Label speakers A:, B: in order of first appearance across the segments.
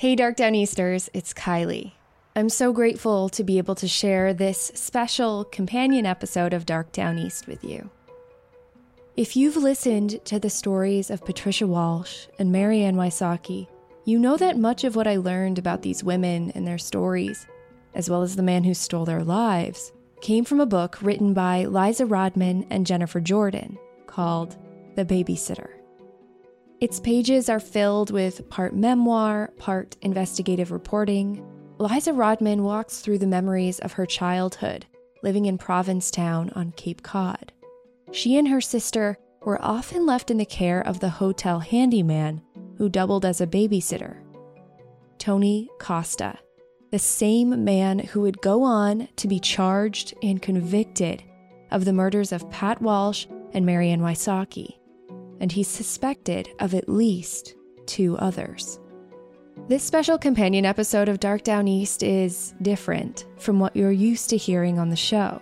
A: Hey, Dark Down Easters, it's Kylie. I'm so grateful to be able to share this special companion episode of Dark Downeast with you. If you've listened to the stories of Patricia Walsh and Mary Anne Wysocki, you know that much of what I learned about these women and their stories, as well as the man who stole their lives, came from a book written by Liza Rodman and Jennifer Jordan called The Babysitter. Its pages are filled with part memoir, part investigative reporting. Liza Rodman walks through the memories of her childhood, living in Provincetown on Cape Cod. She and her sister were often left in the care of the hotel handyman who doubled as a babysitter. Tony Costa, the same man who would go on to be charged and convicted of the murders of Pat Walsh and Mary Anne Wysocki and he's suspected of at least two others. This special companion episode of Dark Downeast is different from what you're used to hearing on the show.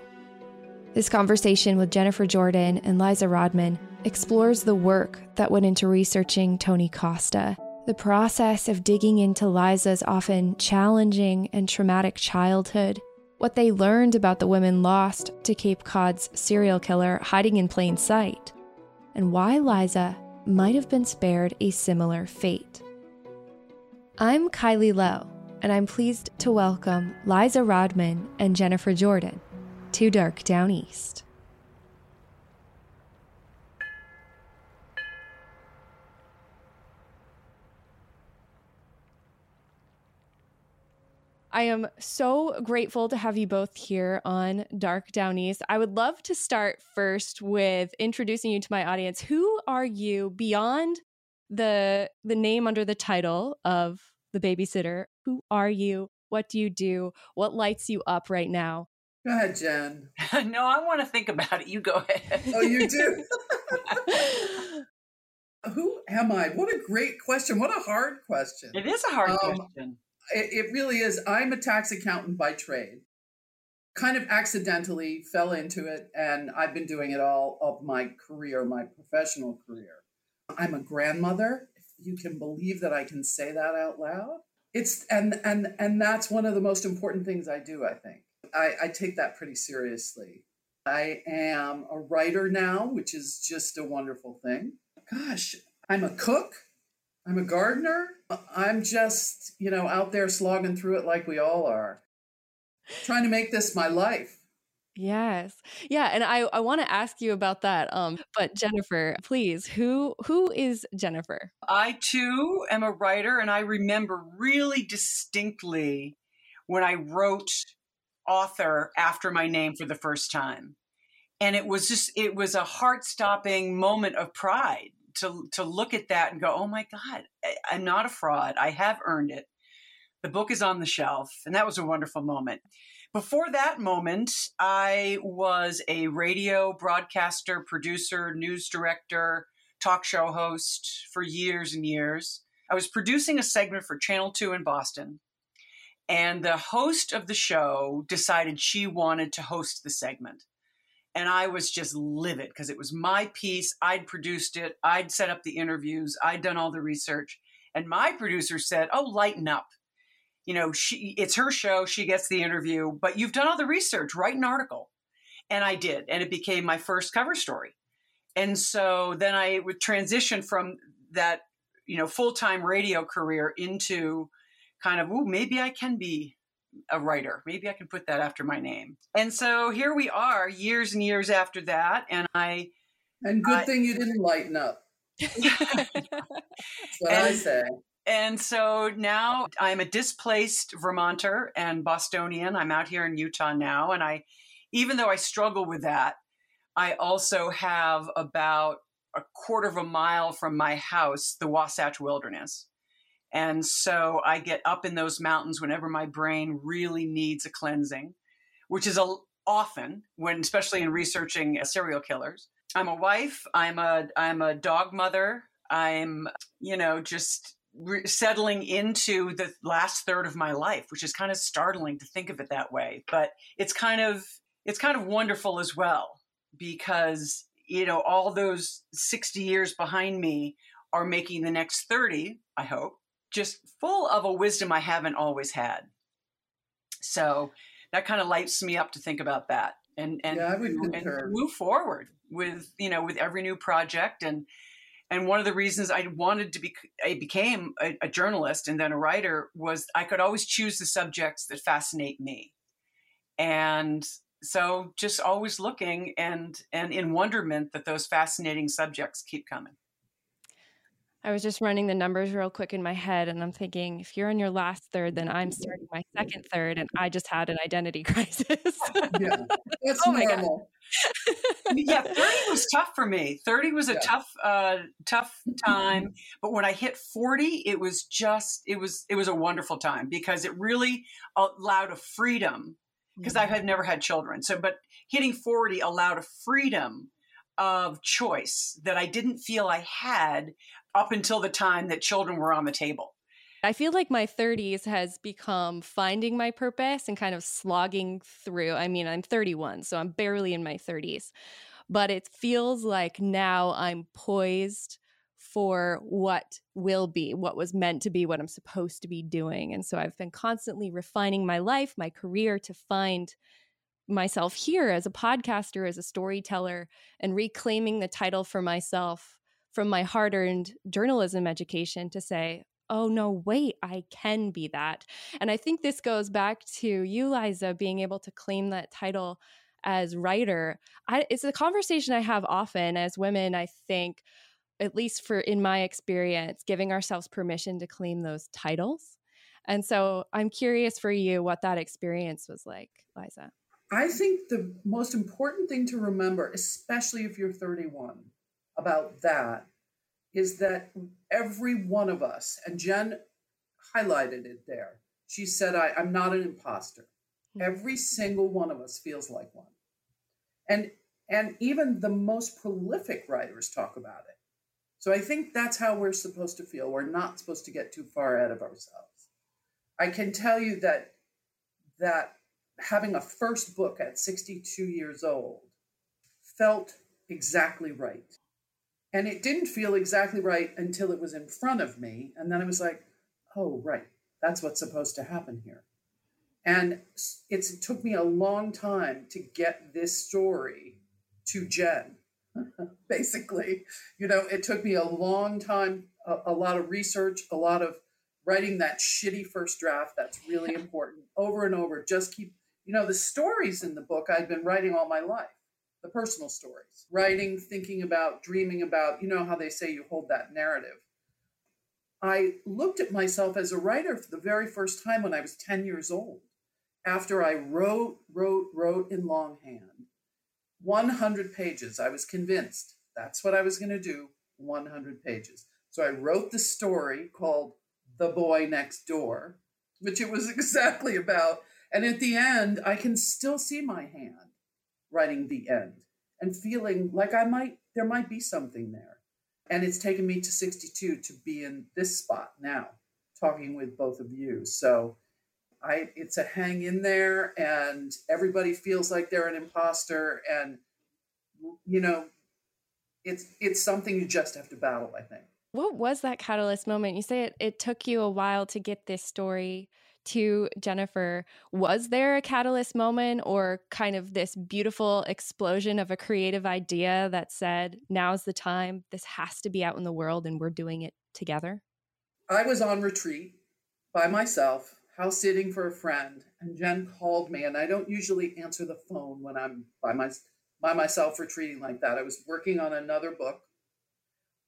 A: This conversation with Jennifer Jordan and Liza Rodman explores the work that went into researching Tony Costa, the process of digging into Liza's often challenging and traumatic childhood, what they learned about the women lost to Cape Cod's serial killer hiding in plain sight, and why Liza might have been spared a similar fate. I'm Kylie Low, and I'm pleased to welcome Liza Rodman and Jennifer Jordan to Dark Downeast. I am so grateful to have you both here on Dark Downeast. I would love to start first with introducing you to my audience. Who are you beyond the the name under the title of the babysitter? Who are you? What do you do? What lights you up right now?
B: Go ahead, Jen.
C: no, I want to think about it. You go ahead.
B: oh, you do? Who am I? What a great question. What a hard question.
C: It is a hard um, question
B: it, really is. I'm a tax accountant by trade. Kind of accidentally fell into it, and I've been doing it all of my career, my professional career. I'm a grandmother. If you can believe that I can say that out loud. It's and and and that's one of the most important things I do, I think. I, I take that pretty seriously. I am a writer now, which is just a wonderful thing. Gosh, I'm a cook. I'm a gardener. I'm just, you know, out there slogging through it like we all are, trying to make this my life.
A: Yes. Yeah, and I, I want to ask you about that. Um, but Jennifer, please, who who is Jennifer?
C: I too am a writer and I remember really distinctly when I wrote author after my name for the first time. And it was just it was a heart-stopping moment of pride to to look at that and go, oh my God, I'm not a fraud. I have earned it. The book is on the shelf, and that was a wonderful moment. Before that moment, I was a radio broadcaster, producer, news director, talk show host for years and years. I was producing a segment for Channel 2 in Boston. And the host of the show decided she wanted to host the segment and I was just livid because it was my piece. I'd produced it, I'd set up the interviews, I'd done all the research, and my producer said, "Oh, lighten up. You know, she it's her show, she gets the interview, but you've done all the research, write an article." And I did, and it became my first cover story. And so then I would transition from that, you know, full-time radio career into kind of, oh, maybe I can be a writer. Maybe I can put that after my name. And so here we are, years and years after that, and I.
B: And good I, thing you didn't lighten up. That's what and, I say.
C: And so now I'm a displaced Vermonter and Bostonian. I'm out here in Utah now, and I, even though I struggle with that, I also have about a quarter of a mile from my house the Wasatch Wilderness. And so I get up in those mountains whenever my brain really needs a cleansing, which is a, often when, especially in researching uh, serial killers. I'm a wife. I'm a I'm a dog mother. I'm you know just re- settling into the last third of my life, which is kind of startling to think of it that way. But it's kind of it's kind of wonderful as well because you know all those 60 years behind me are making the next 30 i hope just full of a wisdom i haven't always had. So that kind of lights me up to think about that and and,
B: Yeah, I would
C: and move forward with you know with every new project and and one of the reasons I wanted to be I became a, a journalist and then a writer was I could always choose the subjects that fascinate me. And so just always looking and and in wonderment that those fascinating subjects keep coming
A: I was just running the numbers real quick in my head, and I'm thinking, if you're in your last third, then I'm starting my second third, and I just had an identity crisis.
B: Yeah, that's
A: Oh my God.
B: normal.
C: yeah 30 was tough for me 30 was a
B: Yeah.
C: tough uh tough time but when i hit 40 it was just it was it was a wonderful time because it really allowed a freedom because i had never had children so but hitting 40 allowed a freedom of choice that i didn't feel i had up until the time that children were on the table
A: I feel like my 30s has become finding my purpose and kind of slogging through. I mean, I'm 31, so I'm barely in my 30s, but it feels like now I'm poised for what will be, what was meant to be, what I'm supposed to be doing. And so I've been constantly refining my life, my career to find myself here as a podcaster, as a storyteller, and reclaiming the title for myself from my hard earned journalism education to say, oh no, wait, I can be that. And I think this goes back to you, Liza, being able to claim that title as writer. I, it's a conversation I have often as women, I think, at least for in my experience, giving ourselves permission to claim those titles. And so I'm curious for you what that experience was like, Liza.
B: I think the most important thing to remember, especially if you're 31, about that is that every one of us, and Jen highlighted it there, she said, I, I'm not an imposter.
A: Hmm.
B: Every single one of us feels like one. And and even the most prolific writers talk about it. So I think that's how we're supposed to feel. We're not supposed to get too far out of ourselves. I can tell you that that having a first book at 62 years old felt exactly right. And it didn't feel exactly right until it was in front of me. And then I was like, oh, right, that's what's supposed to happen here. And it's, it took me a long time to get this story to Jen, basically. You know, it took me a long time, a, a lot of research, a lot of writing that shitty first draft. That's really important over and over. Just keep, you know, the stories in the book I'd been writing all my life, the personal stories, writing, thinking about, dreaming about, you know, how they say you hold that narrative. I looked at myself as a writer for the very first time when I was 10 years old, after I wrote, wrote, wrote in longhand. 100 pages. I was convinced that's what I was going to do 100 pages. So I wrote the story called The Boy Next Door, which it was exactly about. And at the end, I can still see my hand writing the end and feeling like I might, there might be something there. And it's taken me to 62 to be in this spot now, talking with both of you. So I it's a hang in there and everybody feels like they're an imposter and you know it's it's something you just have to battle, I think.
A: What was that catalyst moment? You say it, it took you a while to get this story to Jennifer. Was there a catalyst moment or kind of this beautiful explosion of a creative idea that said, now's the time, this has to be out in the world and we're doing it together?
B: I was on retreat by myself, house sitting for a friend, and Jen called me and I don't usually answer the phone when I'm by my by myself retreating like that. I was working on another book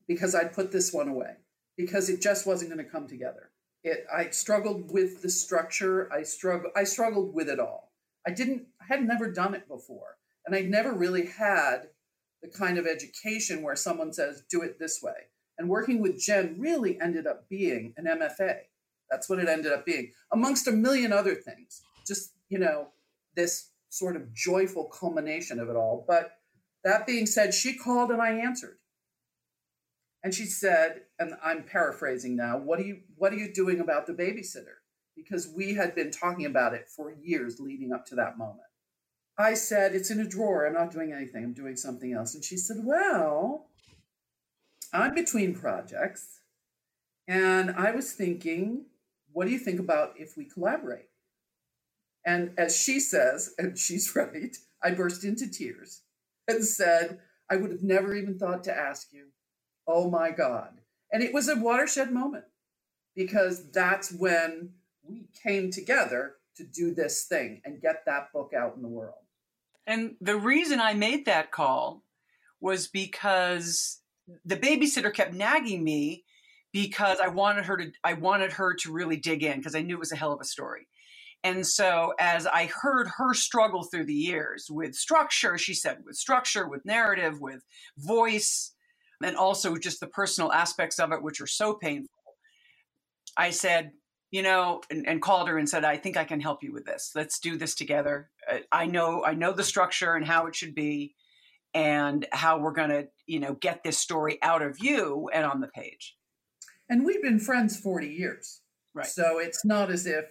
B: because I'd put this one away because it just wasn't going to come together. It I struggled with the structure. I struggled I struggled with it all. I didn't I had never done it before. And I'd never really had the kind of education where someone says, do it this way. And working with Jen really ended up being an MFA. That's what it ended up being, amongst a million other things. Just, you know, this sort of joyful culmination of it all. But that being said, she called and I answered. And she said, and I'm paraphrasing now, what are you what are you doing about the babysitter? Because we had been talking about it for years leading up to that moment. I said, It's in a drawer. I'm not doing anything. I'm doing something else. And she said, Well, I'm between projects. And I was thinking, what do you think about if we collaborate? And as she says, and she's right, I burst into tears and said, I would have never even thought to ask you. Oh my God. And it was a watershed moment because that's when we came together to do this thing and get that book out in the world.
C: And the reason I made that call was because the babysitter kept nagging me because I wanted her to I wanted her to really dig in because I knew it was a hell of a story. And so as I heard her struggle through the years with structure, she said with structure, with narrative, with voice, and also just the personal aspects of it, which are so painful. I said, you know, and, and, called her and said, I think I can help you with this. Let's do this together. Uh, I know, I know the structure and how it should be and how we're going to, you know, get this story out of you and on the page.
B: And we've been friends 40 years.
C: Right.
B: So it's not as if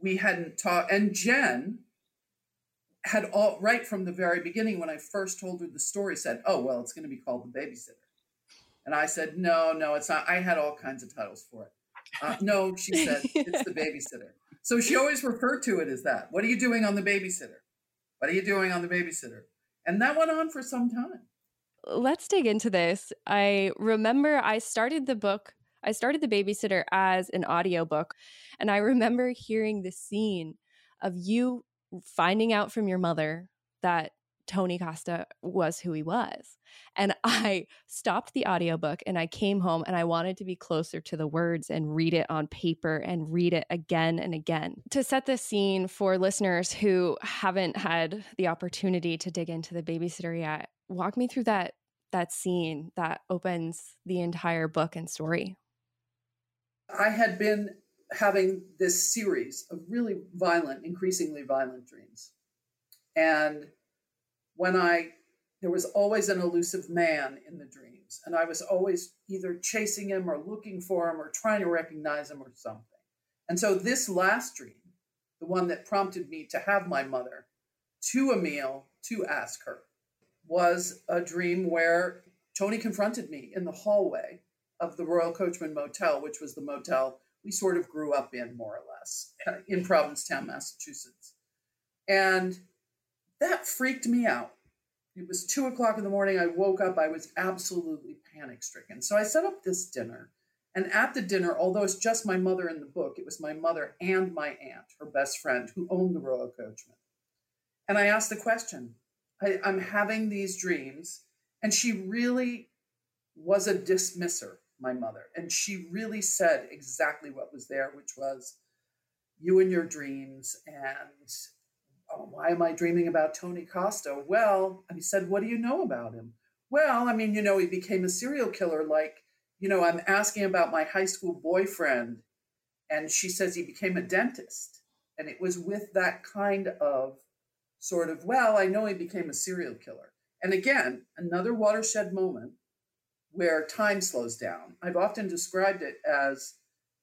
B: we hadn't talked. And Jen had all right from the very beginning when I first told her the story said, "Oh, well, it's going to be called The Babysitter." And I said, "No, no, it's not. I had all kinds of titles for it." Uh, no, she said, it's the babysitter. So she always referred to it as that. What are you doing on the babysitter? What are you doing on the babysitter? And that went on for some time.
A: Let's dig into this. I remember I started the book, I started The Babysitter as an audiobook. And I remember hearing the scene of you finding out from your mother that Tony Costa was who he was. And I stopped the audiobook and I came home and I wanted to be closer to the words and read it on paper and read it again and again. To set the scene for listeners who haven't had the opportunity to dig into the babysitter yet, walk me through that that scene that opens the entire book and story.
B: I had been having this series of really violent, increasingly violent dreams. And when I, there was always an elusive man in the dreams, and I was always either chasing him or looking for him or trying to recognize him or something. And so this last dream, the one that prompted me to have my mother to a meal to ask her, was a dream where Tony confronted me in the hallway of the Royal Coachman Motel, which was the motel we sort of grew up in, more or less, in Provincetown, Massachusetts. And that freaked me out. It was two o'clock in the morning. I woke up. I was absolutely panic stricken. So I set up this dinner. And at the dinner, although it's just my mother in the book, it was my mother and my aunt, her best friend, who owned the Royal Coachman. And I asked the question I, I'm having these dreams. And she really was a dismisser, my mother. And she really said exactly what was there, which was you and your dreams and oh, why am I dreaming about Tony Costa? Well, he said, what do you know about him? Well, I mean, you know, he became a serial killer. Like, you know, I'm asking about my high school boyfriend, and she says he became a dentist. And it was with that kind of sort of, well, I know he became a serial killer. And again, another watershed moment where time slows down. I've often described it as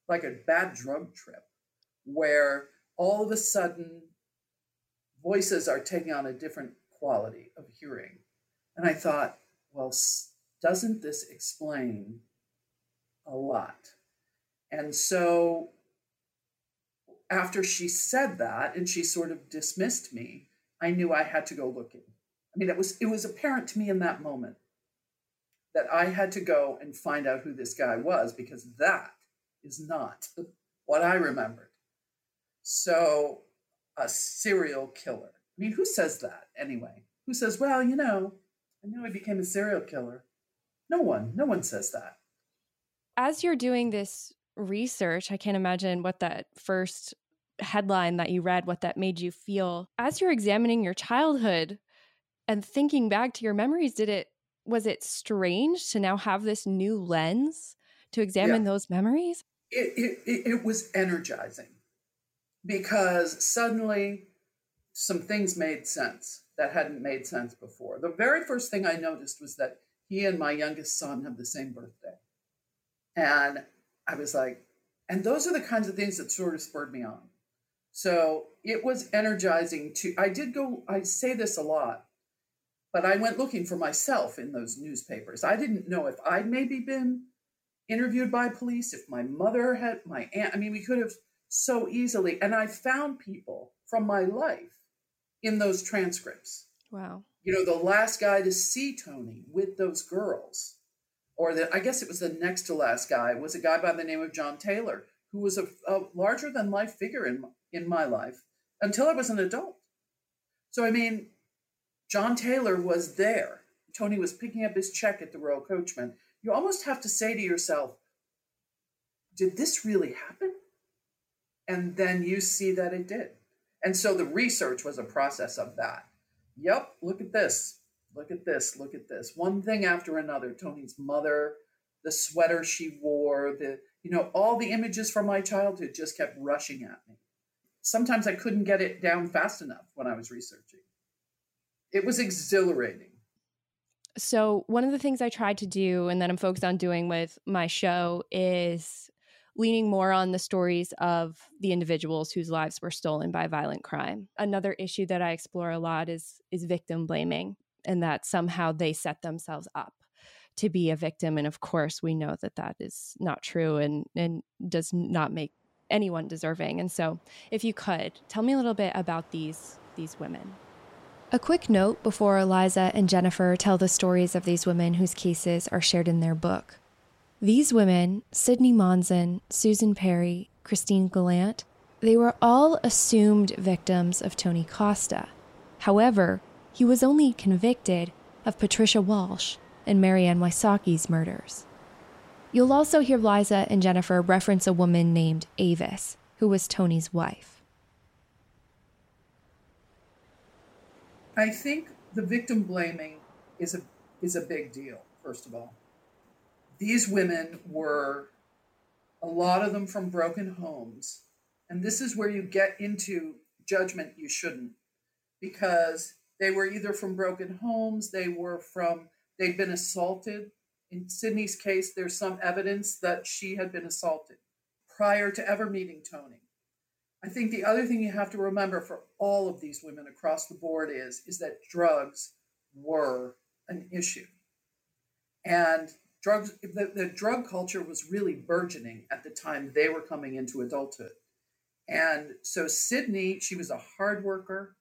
B: like a bad drug trip where all of a sudden voices are taking on a different quality of hearing. And I thought, well, doesn't this explain a lot? And so after she said that and she sort of dismissed me, I knew I had to go looking. I mean, it was it was apparent to me in that moment that I had to go and find out who this guy was because that is not what I remembered. So a serial killer. I mean, who says that anyway? Who says, well, you know, I knew I became a serial killer? No one, no one says that.
A: As you're doing this research, I can't imagine what that first headline that you read, what that made you feel. As you're examining your childhood and thinking back to your memories, did it was it strange to now have this new lens to examine yeah. those memories?
B: It, it, it, it was energizing because suddenly some things made sense that hadn't made sense before. The very first thing I noticed was that he and my youngest son have the same birthday. And I was like, and those are the kinds of things that sort of spurred me on. So it was energizing to, I did go, I say this a lot, but I went looking for myself in those newspapers. I didn't know if I'd maybe been interviewed by police, if my mother had, my aunt, I mean, we could have so easily. And I found people from my life in those transcripts.
A: Wow.
B: You know, the last guy to see Tony with those girls, or the, I guess it was the next to last guy, was a guy by the name of John Taylor, who was a, a larger than life figure in, in my life until I was an adult. So, I mean, John Taylor was there. Tony was picking up his check at the Royal Coachman. You almost have to say to yourself, did this really happen? And then you see that it did. And so the research was a process of that. Yep, look at this. Look at this. Look at this. One thing after another. Tony's mother, the sweater she wore, the, you know, all the images from my childhood just kept rushing at me. Sometimes I couldn't get it down fast enough when I was researching. It was exhilarating.
A: So, one of the things I tried to do and that I'm focused on doing with my show is leaning more on the stories of the individuals whose lives were stolen by violent crime. Another issue that I explore a lot is is victim blaming and that somehow they set themselves up to be a victim and of course we know that that is not true and and does not make anyone deserving. And so, if you could, tell me a little bit about these these women. A quick note before Eliza and Jennifer tell the stories of these women whose cases are shared in their book. These women, Sydney Monzon, Susan Perry, Christine Gallant, they were all assumed victims of Tony Costa. However, he was only convicted of Patricia Walsh and Mary Anne Wysocki's murders. You'll also hear Liza and Jennifer reference a woman named Avis, who was Tony's wife.
B: I think the victim blaming is a is a big deal, first of all these women were a lot of them from broken homes. And this is where you get into judgment you shouldn't, because they were either from broken homes, they were from, they'd been assaulted. In Sydney's case, there's some evidence that she had been assaulted prior to ever meeting Tony. I think the other thing you have to remember for all of these women across the board is, is that drugs were an issue. And drugs the, the drug culture was really burgeoning at the time they were coming into adulthood. And so sydney she was a hard worker.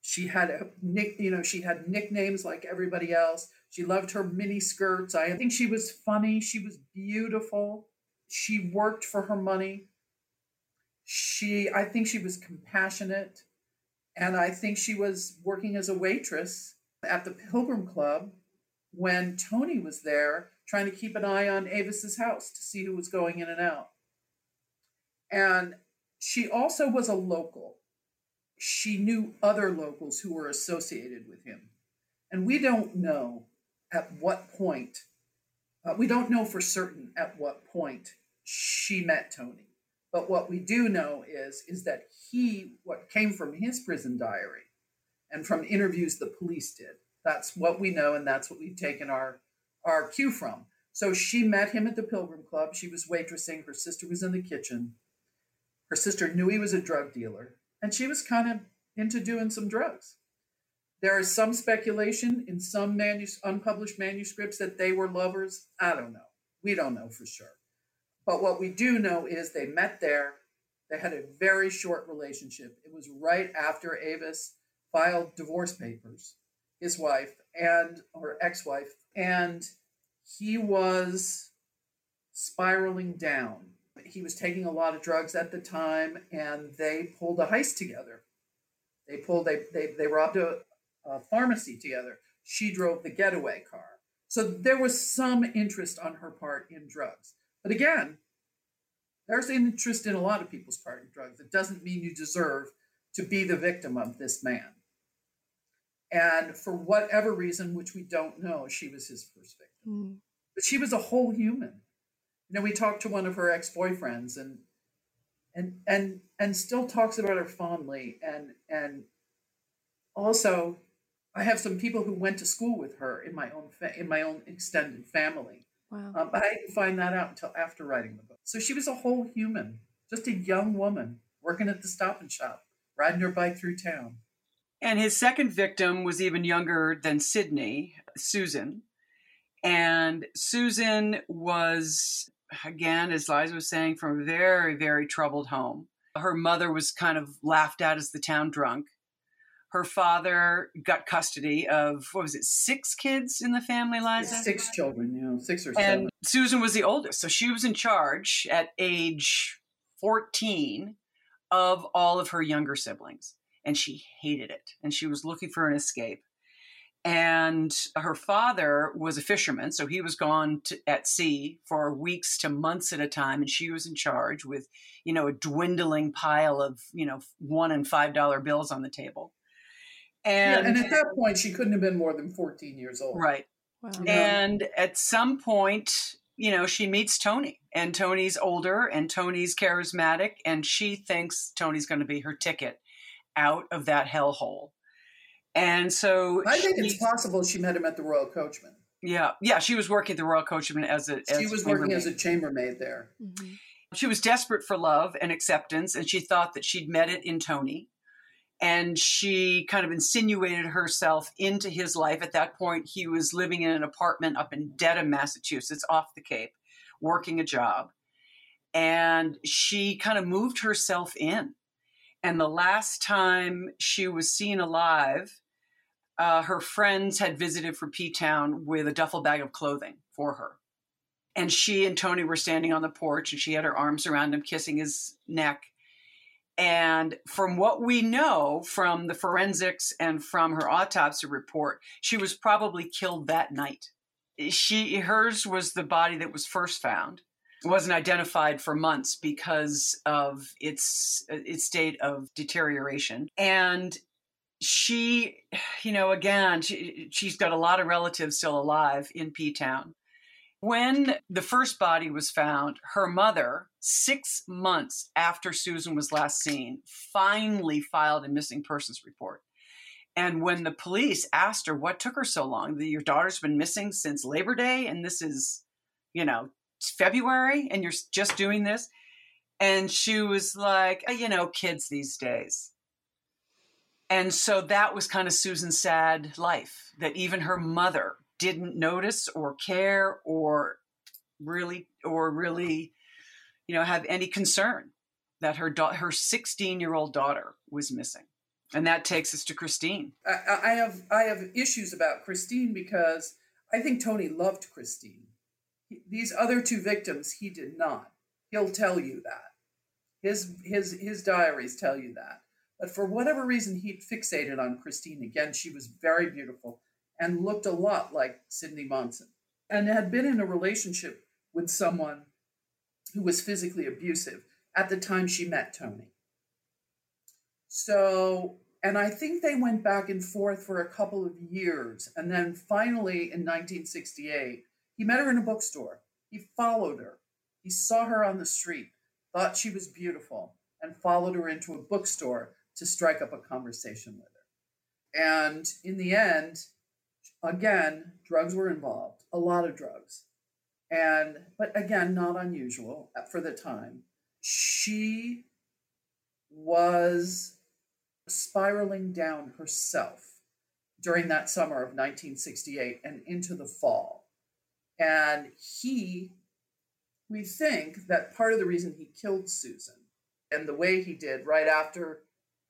B: She had a nick you know she had nicknames like everybody else. She loved her mini skirts. I think she was funny. She was beautiful. She worked for her money. She i think she was compassionate. And i think she was working as a waitress at the pilgrim club when tony was there trying to keep an eye on Avis's house to see who was going in and out. And she also was a local. She knew other locals who were associated with him. And we don't know at what point, uh, we don't know for certain at what point she met Tony. But what we do know is, is that he, what came from his prison diary and from interviews the police did, that's what we know, and that's what we've taken our our cue from. So she met him at the Pilgrim Club. She was waitressing. Her sister was in the kitchen. Her sister knew he was a drug dealer, and she was kind of into doing some drugs. There is some speculation in some manus- unpublished manuscripts that they were lovers. I don't know. We don't know for sure. But what we do know is they met there. They had a very short relationship. It was right after Avis filed divorce papers, his wife and her ex-wife, and he was spiraling down. He was taking a lot of drugs at the time, and they pulled a heist together. They pulled they they, they robbed a, a pharmacy together. She drove the getaway car. So there was some interest on her part in drugs. But again, there's interest in a lot of people's part in drugs. It doesn't mean you deserve to be the victim of this man. And for whatever reason, which we don't know, she was his first victim. Mm. But she was a whole human. You know, we talked to one of her ex-boyfriends and and and and still talks about her fondly and and also I have some people who went to school with her in my own fa- in my own extended family. Wow. Um, but I didn't find that out until after writing the book. So she was a whole human, just a young woman working at the Stop and Shop, riding her bike through town.
C: And his second victim was even younger than Sydney, Susan. And Susan was, again, as Liza was saying, from a very, very troubled home. Her mother was kind of laughed at as the town drunk. Her father got custody of, what was it, six kids in the family, Liza?
B: Six children, yeah, six or seven. and.
C: Susan was the oldest. So she was in charge at age 14 of all of her younger siblings and she hated it and she was looking for an escape. And her father was a fisherman so he was gone to, at sea for weeks to months at a time and she was in charge with you know a dwindling pile of you know one and five dollar bills on the table.
B: And, yeah, and at that point she couldn't have been more than 14 years old.
C: Right. Wow. and at some point you know she meets tony and tony's older and tony's charismatic and she thinks tony's going to be her ticket out of that hellhole. And so
B: I think it's possible she met him at the Royal Coachman.
C: Yeah, yeah, she was working at the Royal Coachman as a.
B: As she was working as a chambermaid there. Mm-hmm.
C: She was desperate for love and acceptance, and she thought that she'd met it in Tony. And she kind of insinuated herself into his life. At that point, he was living in an apartment up in Dedham, Massachusetts, off the Cape, working a job. And she kind of moved herself in and the last time she was seen alive, uh, her friends had visited from P Town with a duffel bag of clothing for her. And she and Tony were standing on the porch, and she had her arms around him, kissing his neck. And from what we know from the forensics and from her autopsy report, she was probably killed that night. She hers was the body that was first found wasn't identified for months because of its its state of deterioration. And she you know again she, she's got a lot of relatives still alive in p-town. When the first body was found her mother six months after susan was last seen finally filed a missing persons report. And when the police asked her what took her so long? Your daughter's been missing since labor day and this is you know February and you're just doing this? And she was like, oh, you know, kids these days. And so that was kind of Susan's sad life that even her mother didn't notice or care or really or really you know have any concern that her da- her 16 year old daughter was missing and that takes us to christine
B: I, I have i have issues about christine because i think tony loved christine these other two victims, he did not. He'll tell you that. His his his diaries tell you that. But for whatever reason, he fixated on Christine. Again, she was very beautiful and looked a lot like Sydney Monzon, and had been in a relationship with someone who was physically abusive at the time she met Tony. So, and I think they went back and forth for a couple of years. And then finally in 1968, he met her in a bookstore. He followed her. He saw her on the street, thought she was beautiful, and followed her into a bookstore to strike up a conversation with her. And in the end, again, drugs were involved, a lot of drugs. And, but again, not unusual for the time. She was spiraling down herself during that summer of 1968 and into the fall. And he, we think that part of the reason he killed Susan and the way he did right after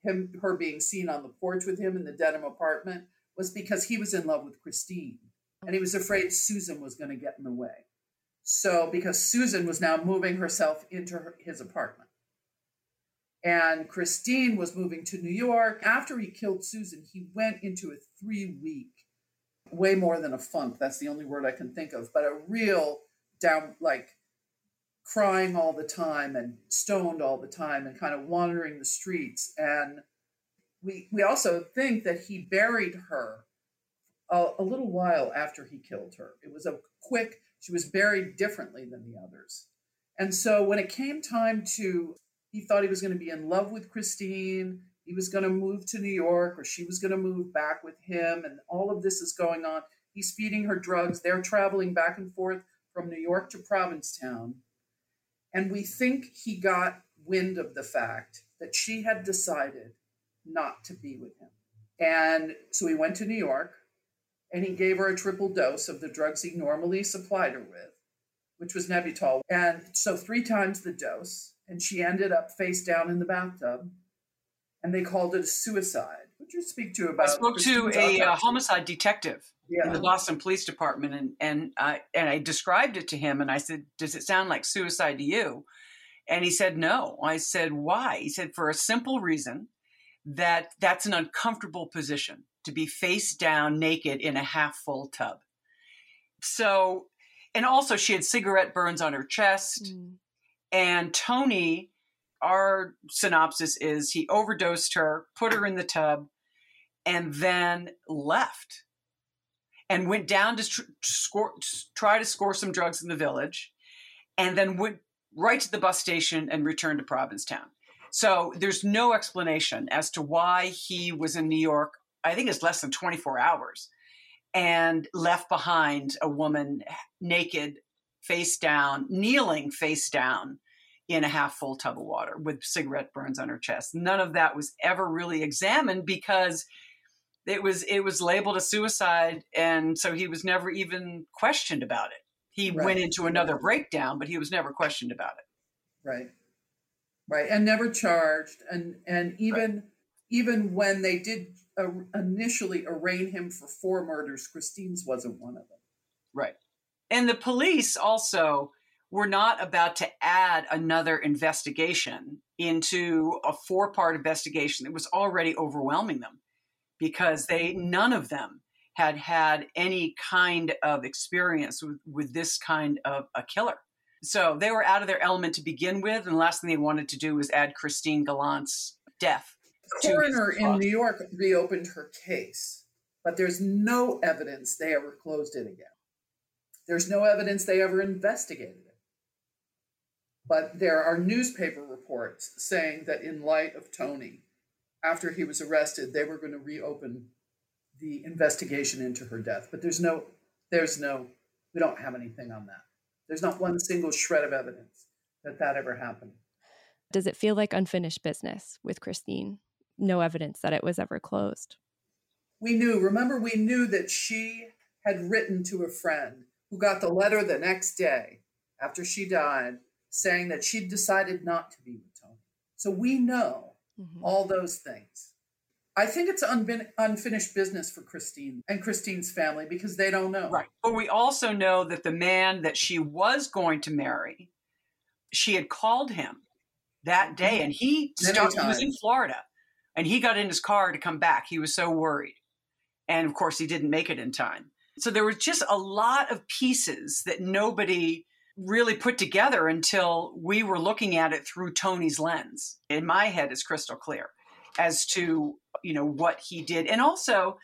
B: him, her being seen on the porch with him in the Dedham apartment was because he was in love with Christine and he was afraid Susan was going to get in the way. So, because Susan was now moving herself into her, his apartment. And Christine was moving to New York. After he killed Susan, he went into a three week way more than a funk. That's the only word I can think of, but a real down, like crying all the time and stoned all the time and kind of wandering the streets. And we we also think that he buried her a, a little while after he killed her. It was a quick. She was buried differently than the others, and so when it came time to, he thought he was going to be in love with Christine. He was going to move to New York, or she was going to move back with him, and all of this is going on. He's feeding her drugs. They're traveling back and forth from New York to Provincetown. And we think he got wind of the fact that she had decided not to be with him. And so he went to New York and he gave her a triple dose of the drugs he normally supplied her with, which was Nembutal. And so three times the dose. And she ended up face down in the bathtub. And they called it a suicide. Would you speak to about?
C: I spoke to a uh, homicide detective
B: yeah.
C: in the Boston Police Department, and and I and I described it to him, and I said, "Does it sound like suicide to you?" And he said, "No." I said, "Why?" He said, "For a simple reason that that's an uncomfortable position to be face down naked in a half full tub." So, and also she had cigarette burns on her chest, mm. and Tony. Our synopsis is he overdosed her, put her in the tub, and then left and went down to tr- score, try to score some drugs in the village, and then went right to the bus station and returned to Provincetown. So there's no explanation as to why he was in New York. I think it's less than 24 hours, and left behind a woman naked, face down, kneeling face down in a half full tub of water with cigarette burns on her chest. None of that was ever really examined because it was it was labeled a suicide and so he was never even questioned about it he right. went into another breakdown but he was never questioned about it
B: right right and never charged and and even right. even when they did uh, initially arraign him for four murders christine's wasn't one of them
C: right and the police also were not about to add another investigation into a four part investigation that was already overwhelming them because they mm-hmm. none of them had had any kind of experience with, with this kind of a killer. So they were out of their element to begin with, and the last thing they wanted to do was add Christine Gallant's death.
B: The coroner in New York reopened her case, but there's no evidence they ever closed it again. There's no evidence they ever investigated it. But there are newspaper reports saying that in light of Tony, after he was arrested, they were going to reopen the investigation into her death. But there's no, there's no, we don't have anything on that. There's not one single shred of evidence that that ever happened.
A: Does it feel like unfinished business with Christine? No evidence that it was ever closed.
B: We knew, remember, we knew that she had written to a friend who got the letter the next day after she died saying that she'd decided not to be with Tony. So we know mm-hmm. all those things. I think it's unbin- unfinished business for Christine and Christine's family because they don't know.
C: Right. But we also know that the man that she was going to marry, she had called him that day mm-hmm. and he stopped, he was in Florida and he got in his car to come back. He was so worried. And of course, he didn't make it in time. So there were just a lot of pieces that nobody really put together until we were looking at it through Tony's lens. In my head, it's crystal clear as to you know what he did, and also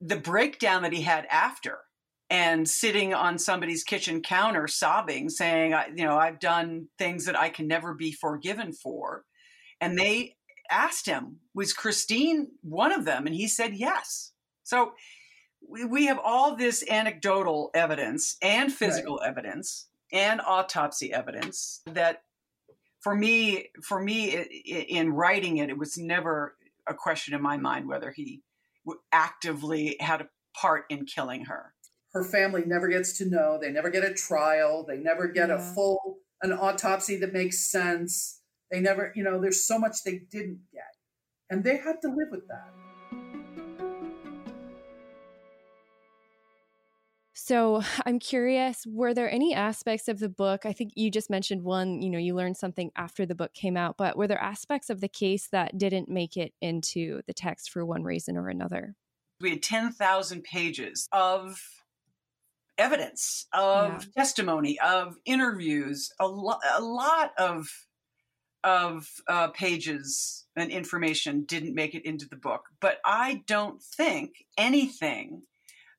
C: the breakdown that he had after, and sitting on somebody's kitchen counter sobbing, saying, "You know, I've done things that I can never be forgiven for," and they asked him, "Was Christine one of them?" and he said, "Yes." So we have all this anecdotal evidence and physical right. evidence and autopsy evidence that for me for me in writing it it was never a question in my mind whether he actively had a part in killing her
B: her family never gets to know they never get a trial they never get yeah. a full an autopsy that makes sense they never you know there's so much they didn't get and they had to live with that
A: So I'm curious, were there any aspects of the book? I think you just mentioned one, you know, you learned something after the book came out, but were there aspects of the case that didn't make it into the text for one reason or another?
C: We had 10,000 pages of evidence, of yeah. testimony, of interviews, a, lo- a lot of of uh, pages and information didn't make it into the book, but I don't think anything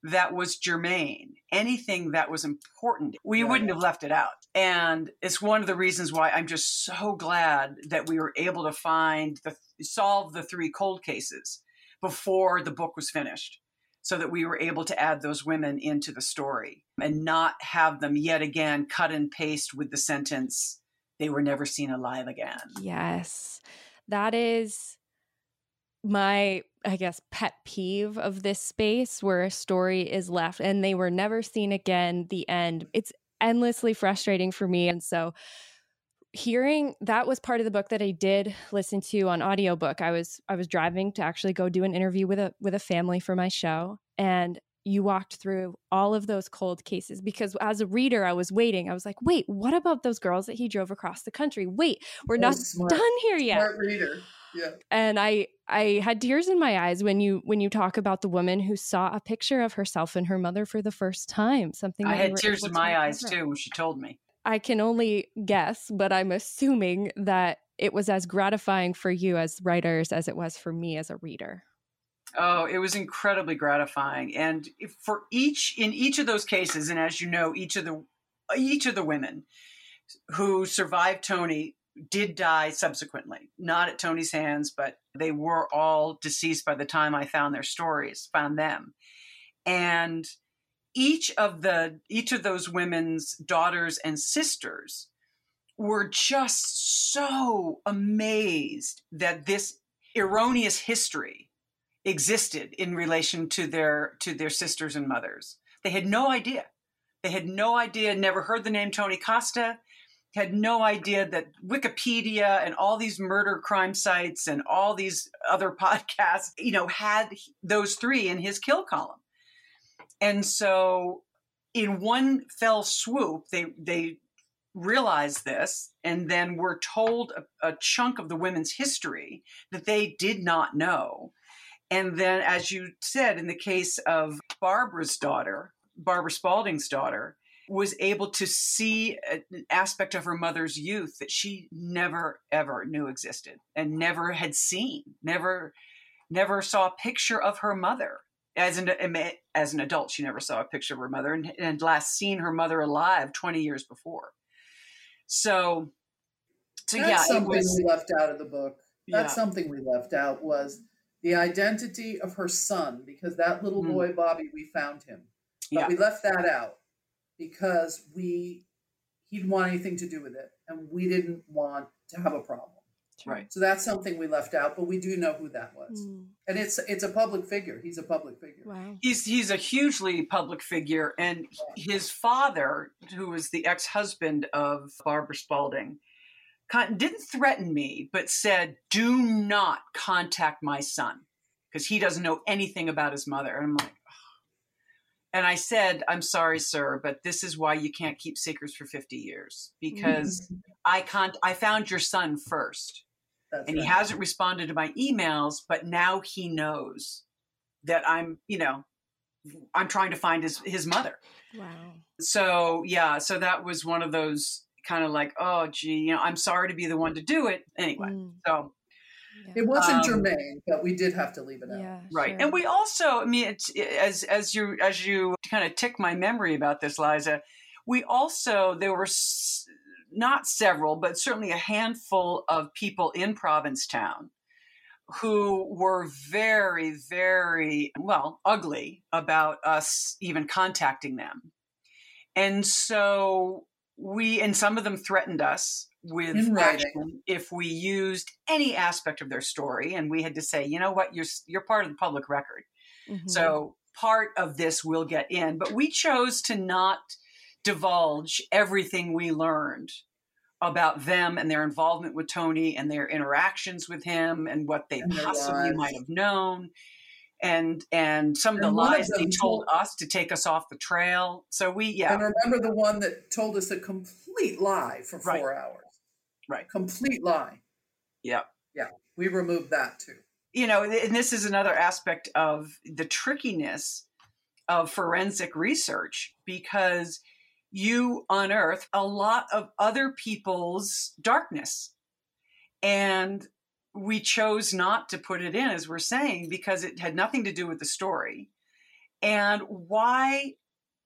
C: that was germane, anything that was important, we right. wouldn't have left it out. And it's one of the reasons why I'm just so glad that we were able to find the solve the three cold cases before the book was finished so that we were able to add those women into the story and not have them yet again cut and paste with the sentence they were never seen alive again.
A: Yes. That is my I guess pet peeve of this space where a story is left and they were never seen again the end. It's endlessly frustrating for me and so hearing that was part of the book that I did listen to on audiobook. I was I was driving to actually go do an interview with a with a family for my show and you walked through all of those cold cases because as a reader I was waiting. I was like, "Wait, what about those girls that he drove across the country? Wait, we're oh, not smart, done here yet."
B: Smart reader. Yeah.
A: And I I had tears in my eyes when you when you talk about the woman who saw a picture of herself and her mother for the first time. Something
C: I had tears in my eyes too when she told me.
A: I can only guess, but I'm assuming that it was as gratifying for you as writers as it was for me as a reader.
C: Oh, it was incredibly gratifying, and for each in each of those cases, and as you know, each of the each of the women who survived Tony did die subsequently, not at Tony's hands, but they were all deceased by the time I found their stories, found them, and each of the each of those women's daughters and sisters were just so amazed that this erroneous history existed in relation to their to their sisters and mothers. They had no idea. They had no idea, never heard the name Tony Costa, had no idea that Wikipedia and all these murder crime sites and all these other podcasts, you know, had those three in his kill column. And so in one fell swoop, they they realized this and then were told a, a, chunk of the women's history that they did not know. And then, as you said, in the case of Barbara's daughter, Barbara Spalding's daughter, was able to see an aspect of her mother's youth that she never ever knew existed and never had seen, never never saw a picture of her mother as an as an adult, she never saw a picture of her mother, and, and last seen her mother alive twenty years before. So,
B: so That's yeah, something was, we left out of the book. That's yeah. something we left out was the identity of her son, because that little mm-hmm. boy Bobby, we found him, but yeah. we left that out because we he didn't want anything to do with it, and we didn't want to have a problem.
C: Right.
B: So that's something we left out, but we do know who that was. Mm. And it's it's a public figure. He's a public figure.
A: Wow.
C: He's he's a hugely public figure and his father, who was the ex-husband of Barbara Spalding, didn't threaten me, but said, "Do not contact my son because he doesn't know anything about his mother." And I'm like, and I said, I'm sorry, sir, but this is why you can't keep secrets for 50 years because mm-hmm. I can't, I found your son first. That's and right. he hasn't responded to my emails, but now he knows that I'm, you know, I'm trying to find his his mother.
A: Wow.
C: So yeah, so that was one of those kind of like, oh gee, you know, I'm sorry to be the one to do it. Anyway, mm. so.
B: It wasn't um, germane, but we did have to leave it out.
A: Yeah,
C: right. Sure. And we also, I mean, it's as as you as you kind of tick my memory about this, Liza. We also there were not several, but certainly a handful of people in Provincetown who were very, very, well, ugly about us even contacting them. And so we, and some of them threatened us with action if we used any aspect of their story. And we had to say, you know what, you're, you're part of the public record. Mm-hmm. So part of this will get in. But we chose to not divulge everything we learned about them and their involvement with Tony and their interactions with him and what they and possibly might have known and and some of the lies of they told, told us to take us off the trail. So we yeah.
B: And remember the one that told us a complete lie for four right. hours.
C: Right.
B: Complete lie.
C: Yeah.
B: Yeah. We removed that too.
C: You know, and this is another aspect of the trickiness of forensic research because you unearth a lot of other people's darkness. And we chose not to put it in, as we're saying, because it had nothing to do with the story. And why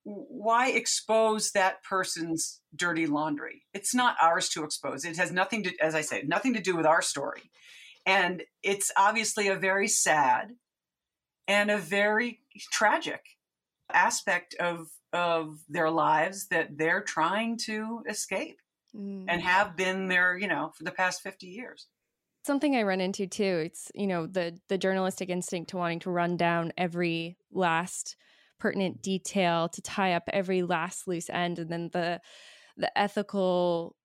C: why expose that person's dirty laundry? It's not ours to expose. It has nothing to, as I say, nothing to do with our story. And it's obviously a very sad and a very tragic aspect of of their lives that they're trying to escape mm. and have been there, you know, for the past 50 years.
A: Something I run into too, it's, you know, the the journalistic instinct to wanting to run down every last pertinent detail to tie up every last loose end and then the the ethical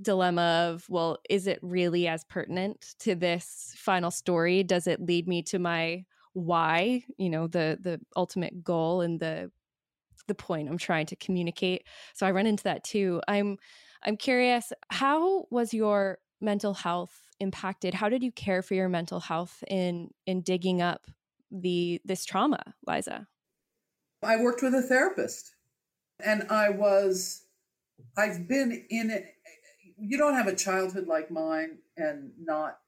A: dilemma of well is it really as pertinent to this final story? Does it lead me to my why you know the the ultimate goal and the the point i'm trying to communicate? So i run into that too. I'm i'm curious how was your mental health impacted? How did you care for your mental health in in digging up the this trauma liza
B: I worked with a therapist and I was, I've been in it. You don't have a childhood like mine and not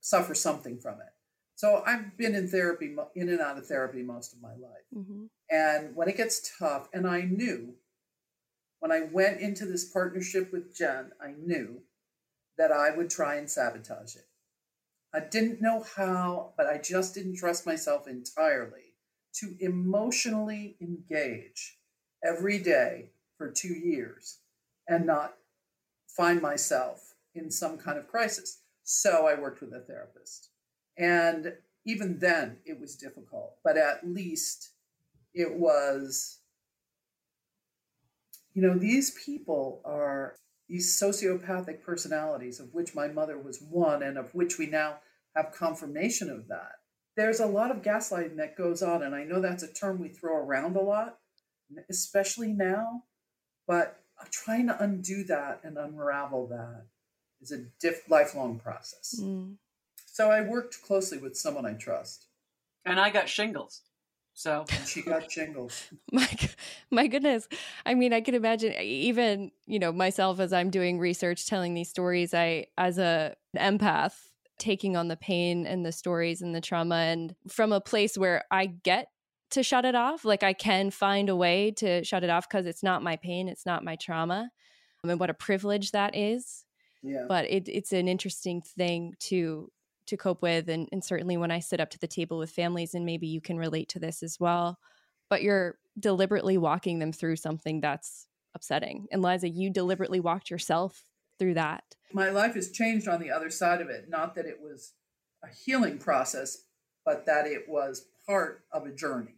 B: suffer something from it. So I've been in therapy, in and out of therapy most of my life. Mm-hmm. And when it gets tough, and I knew when I went into this partnership with Jen, I knew that I would try and sabotage it. I didn't know how, but I just didn't trust myself entirely to emotionally engage every day for two years and not find myself in some kind of crisis. So I worked with a therapist. And even then, it was difficult, but at least it was, you know, these people are these sociopathic personalities, of which my mother was one, and of which we now have confirmation of that there's a lot of gaslighting that goes on. And I know that's a term we throw around a lot, especially now. But trying to undo that and unravel that is a diff- lifelong process. Mm. So I worked closely with someone I trust.
C: And I got shingles. So
B: and she got shingles.
A: my my goodness. I mean, I can imagine even, you know, myself as I'm doing research telling these stories, I as a empath taking on the pain and the stories and the trauma and from a place where I get to shut it off. Like I can find a way to shut it off because it's not my pain, it's not my trauma. Um, I mean, what a privilege that is. Yeah. But it, it's an interesting thing to to cope with, and, and certainly when I sit up to the table with families, and maybe you can relate to this as well. But you're deliberately walking them through something that's upsetting. And Liza, you deliberately walked yourself through that?
B: My life has changed on the other side of it. Not that it was a healing process, but that it was part of a journey.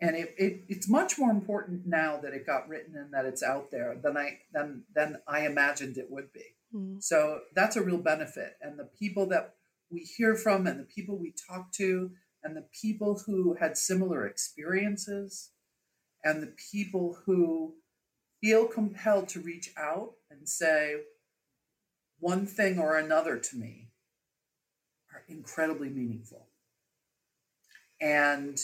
B: And it, it, it's much more important now that it got written and that it's out there than I than than I imagined it would be. Mm. So that's a real benefit. And the people that we hear from and the people we talk to and the people who had similar experiences and the people who feel compelled to reach out and say one thing or another to me are incredibly meaningful. And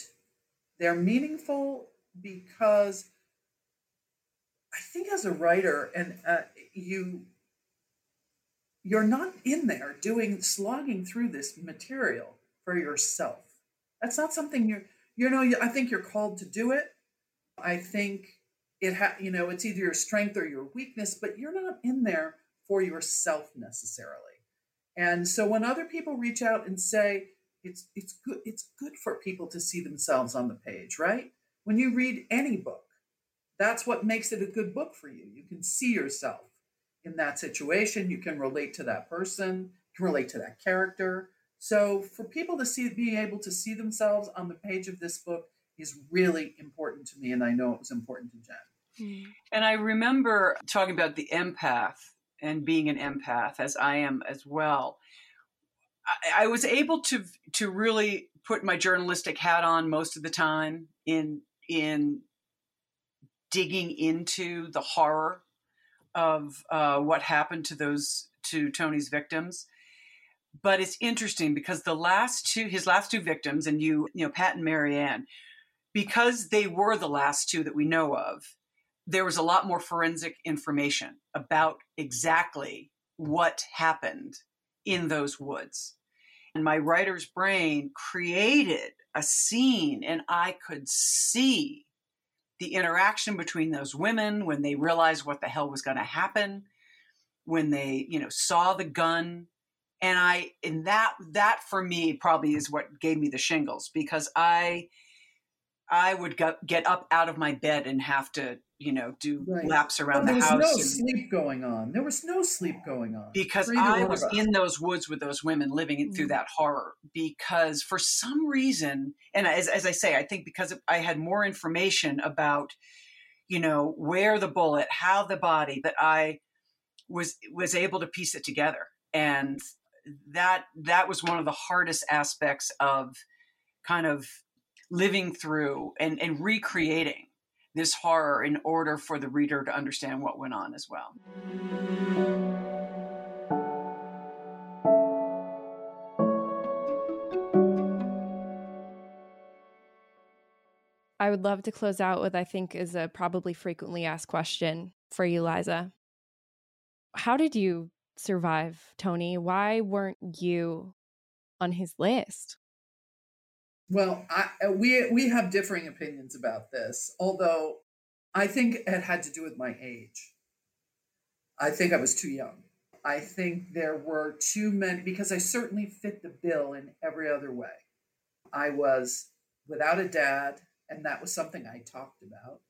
B: they're meaningful because I think as a writer, and uh, you you're not in there doing slogging through this material for yourself. That's not something you're you know. I think you're called to do it. I think it ha- you know it's either your strength or your weakness but you're not in there for yourself necessarily. And so when other people reach out and say it's it's good it's good for people to see themselves on the page right? When you read any book that's what makes it a good book for you. You can see yourself in that situation. You can relate to that person. You can relate to that character. So for people to see being able to see themselves on the page of this book is really important to me and i know it was important to jen
C: Mm. And I remember talking about the empath and being an empath, as I am as well. I, I was able to to really put my journalistic hat on most of the time in in digging into the horror of uh, what happened to those to Tony's victims. But it's interesting because the last two, his last two victims, and you, you know, Pat and Mary Anne, because they were the last two that we know of, there was a lot more forensic information about exactly what happened in those woods. And my writer's brain created a scene, and I could see the interaction between those women when they realized what the hell was going to happen, when they, you know, saw the gun. And I, and that, that for me probably is what gave me the shingles because I, I would get, get up out of my bed and have to, you know, do right. laps around the house. There
B: was
C: no
B: sleep going on. There was no sleep going on.
C: Because I was in those woods with those women living through mm. that horror. Because for some reason, and as, as I say, I think because I had more information about, you know, where the bullet, how the body, that I was was able to piece it together. And that that was one of the hardest aspects of kind of living through and, and recreating this horror in order for the reader to understand what went on as well.
A: I would love to close out with I think is a probably frequently asked question for you, Liza. How did you survive, Tony? Why weren't you on his list?
B: Well, I, uh, we we have differing opinions about this. Although I think it had to do with my age. I think I was too young. I think there were too many because I certainly fit the bill in every other way. I was without a dad, and that was something I talked about.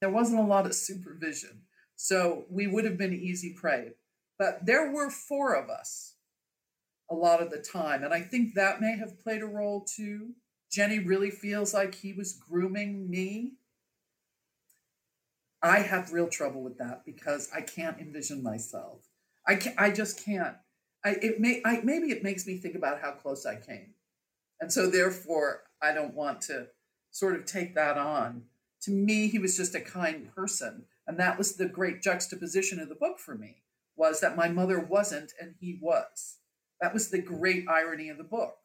B: There wasn't a lot of supervision, so we would have been easy prey. But there were four of us a lot of the time. And I think that may have played a role too. Jenny really feels like he was grooming me. I have real trouble with that because I can't envision myself. I can I just can't. I it may I maybe it makes me think about how close I came. And so therefore I don't want to sort of take that on. To me, he was just a kind person. And that was the great juxtaposition of the book for me was that my mother wasn't and he was. That was the great irony of the book.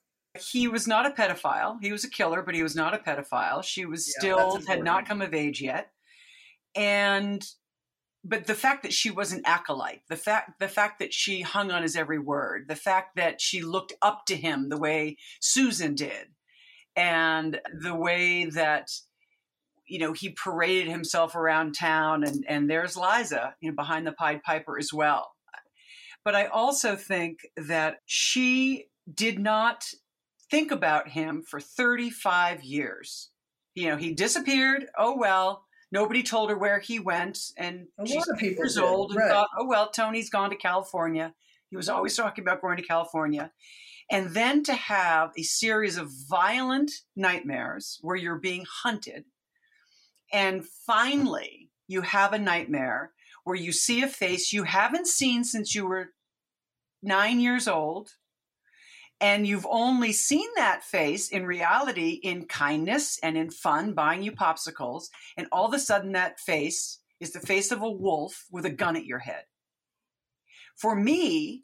C: He was not a pedophile. He was a killer, but he was not a pedophile. She was yeah, still had not come of age yet. And but the fact that she was an acolyte, the fact the fact that she hung on his every word, the fact that she looked up to him the way Susan did, and the way that you know he paraded himself around town and and there's Liza you know behind the Pied Piper as well but I also think that she did not think about him for 35 years. You know, he disappeared. Oh, well, nobody told her where he went. And
B: a she's
C: years
B: did.
C: old and
B: right.
C: thought, oh, well, Tony's gone to California. He was always talking about going to California. And then to have a series of violent nightmares where you're being hunted. And finally, you have a nightmare where you see a face you haven't seen since you were nine years old, and you've only seen that face in reality in kindness and in fun, buying you popsicles, and all of a sudden that face is the face of a wolf with a gun at your head. For me,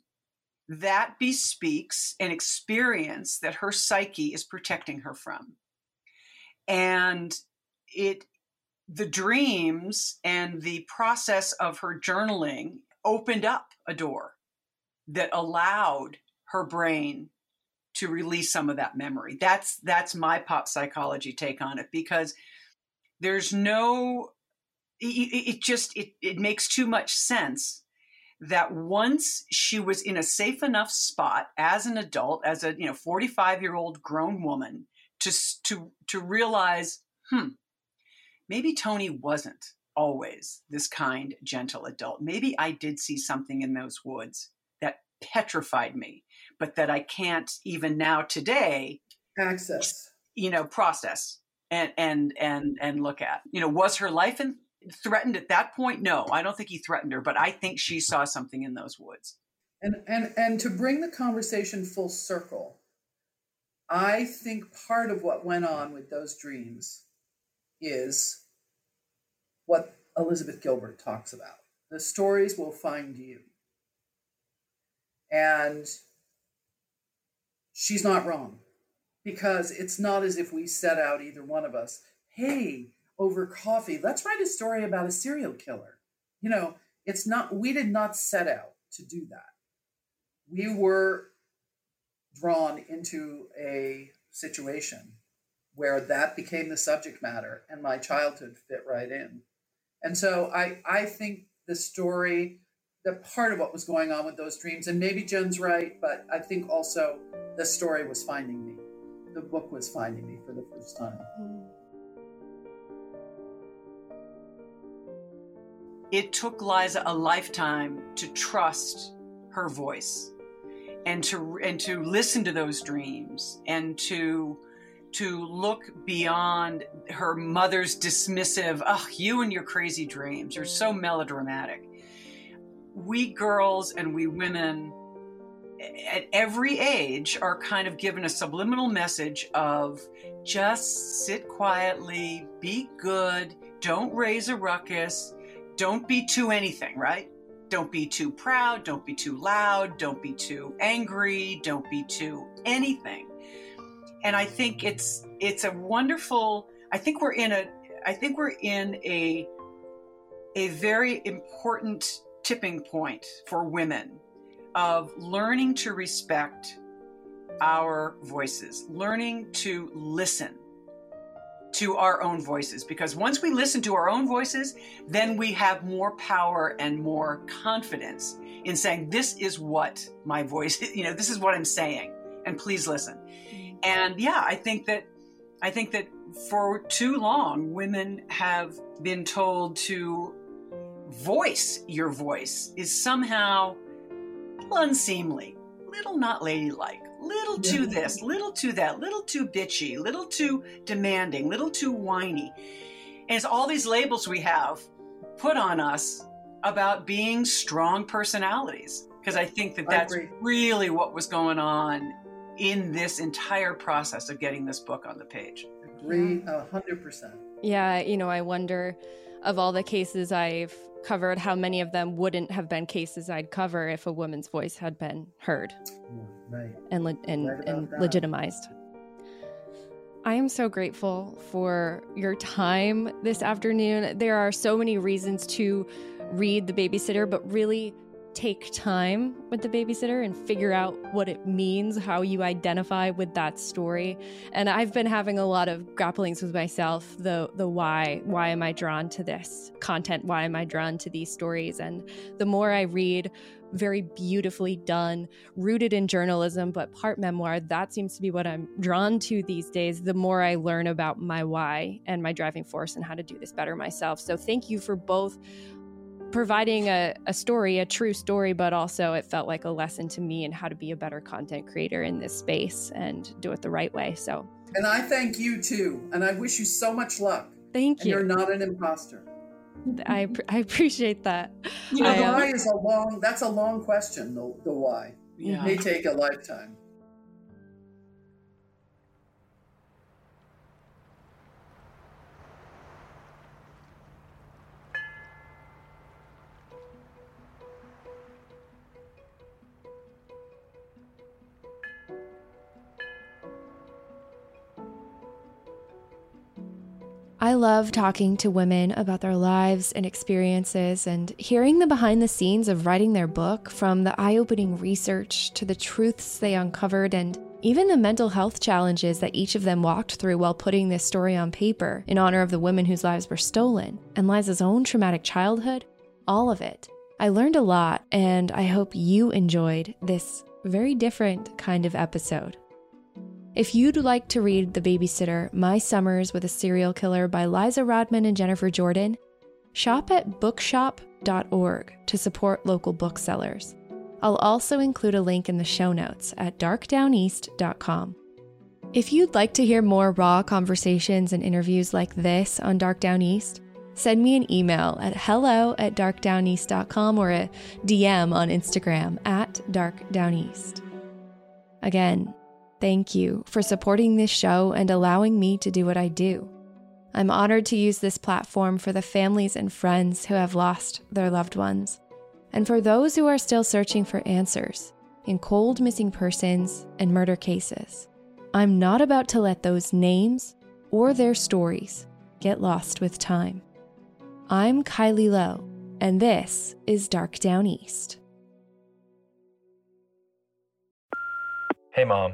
C: that bespeaks an experience that her psyche is protecting her from. And it the dreams and the process of her journaling opened up a door that allowed her brain to release some of that memory. That's that's my pop psychology take on it because there's no it, it just it, it makes too much sense that once she was in a safe enough spot as an adult as a you know 45 year old grown woman to to to realize hmm maybe tony wasn't always this kind gentle adult maybe i did see something in those woods petrified me, but that I can't even now today
B: access,
C: you know, process and and and and look at. You know, was her life in, threatened at that point? No, I don't think he threatened her, but I think she saw something in those woods.
B: And and and to bring the conversation full circle, I think part of what went on with those dreams is what Elizabeth Gilbert talks about. The stories will find you. And she's not wrong because it's not as if we set out, either one of us, hey, over coffee, let's write a story about a serial killer. You know, it's not, we did not set out to do that. We were drawn into a situation where that became the subject matter and my childhood fit right in. And so I, I think the story, the part of what was going on with those dreams, and maybe Jen's right, but I think also the story was finding me. The book was finding me for the first time. Mm-hmm.
C: It took Liza a lifetime to trust her voice and to and to listen to those dreams and to to look beyond her mother's dismissive, oh, you and your crazy dreams, you're so melodramatic. We girls and we women at every age are kind of given a subliminal message of just sit quietly, be good, don't raise a ruckus, don't be too anything, right? Don't be too proud, don't be too loud, don't be too angry, don't be too anything and I think it's it's a wonderful. I think we're in a. I think we're in a a very important tipping point for women of learning to respect our voices, learning to listen to our own voices. Because once we listen to our own voices, then we have more power and more confidence in saying, This is what my voice, you know, this is what I'm saying, and please listen mm-hmm. and yeah, I think that I think that for too long, women have been told to voice your voice is somehow unseemly, little not ladylike, little too this, little too that, little too bitchy, little too demanding, little too whiny. And it's all these labels we have put on us about being strong personalities. Because I think that that's really what was going on in this entire process of getting this book on the page.
B: Agree a hundred percent.
A: Yeah, you know, I wonder of all the cases I've covered, how many of them wouldn't have been cases I'd cover if a woman's voice had been heard,
B: right,
A: and le- and, right and legitimized. I am so grateful for your time this afternoon. There are so many reasons to read The Babysitter, but really take time with the babysitter and figure out what it means, how you identify with that story. And I've been having a lot of grapplings with myself, the the why, why am I drawn to this content? Why am I drawn to these stories? And the more I read, very beautifully done, rooted in journalism, but part memoir. That seems to be what I'm drawn to these days. The more I learn about my why and my driving force and how to do this better myself. So, thank you for both providing a, a story, a true story, but also it felt like a lesson to me in how to be a better content creator in this space and do it the right way. So,
B: and I thank you too. And I wish you so much luck.
A: Thank
B: and
A: you.
B: You're not an imposter.
A: I, I appreciate that.
B: You know, the um, why is a long, that's a long question, the, the why. Yeah. It may take a lifetime.
A: I love talking to women about their lives and experiences and hearing the behind the scenes of writing their book from the eye opening research to the truths they uncovered and even the mental health challenges that each of them walked through while putting this story on paper in honor of the women whose lives were stolen and Liza's own traumatic childhood. All of it. I learned a lot, and I hope you enjoyed this very different kind of episode. If you'd like to read The Babysitter My Summers with a Serial Killer by Liza Rodman and Jennifer Jordan, shop at bookshop.org to support local booksellers. I'll also include a link in the show notes at darkdowneast.com. If you'd like to hear more raw conversations and interviews like this on Dark Downeast, send me an email at hello at darkdowneast.com or a DM on Instagram at darkdowneast. Again, Thank you for supporting this show and allowing me to do what I do. I'm honored to use this platform for the families and friends who have lost their loved ones, and for those who are still searching for answers in cold missing persons and murder cases. I'm not about to let those names or their stories get lost with time. I'm Kylie Low, and this is Dark Downeast.
D: Hey, Mom.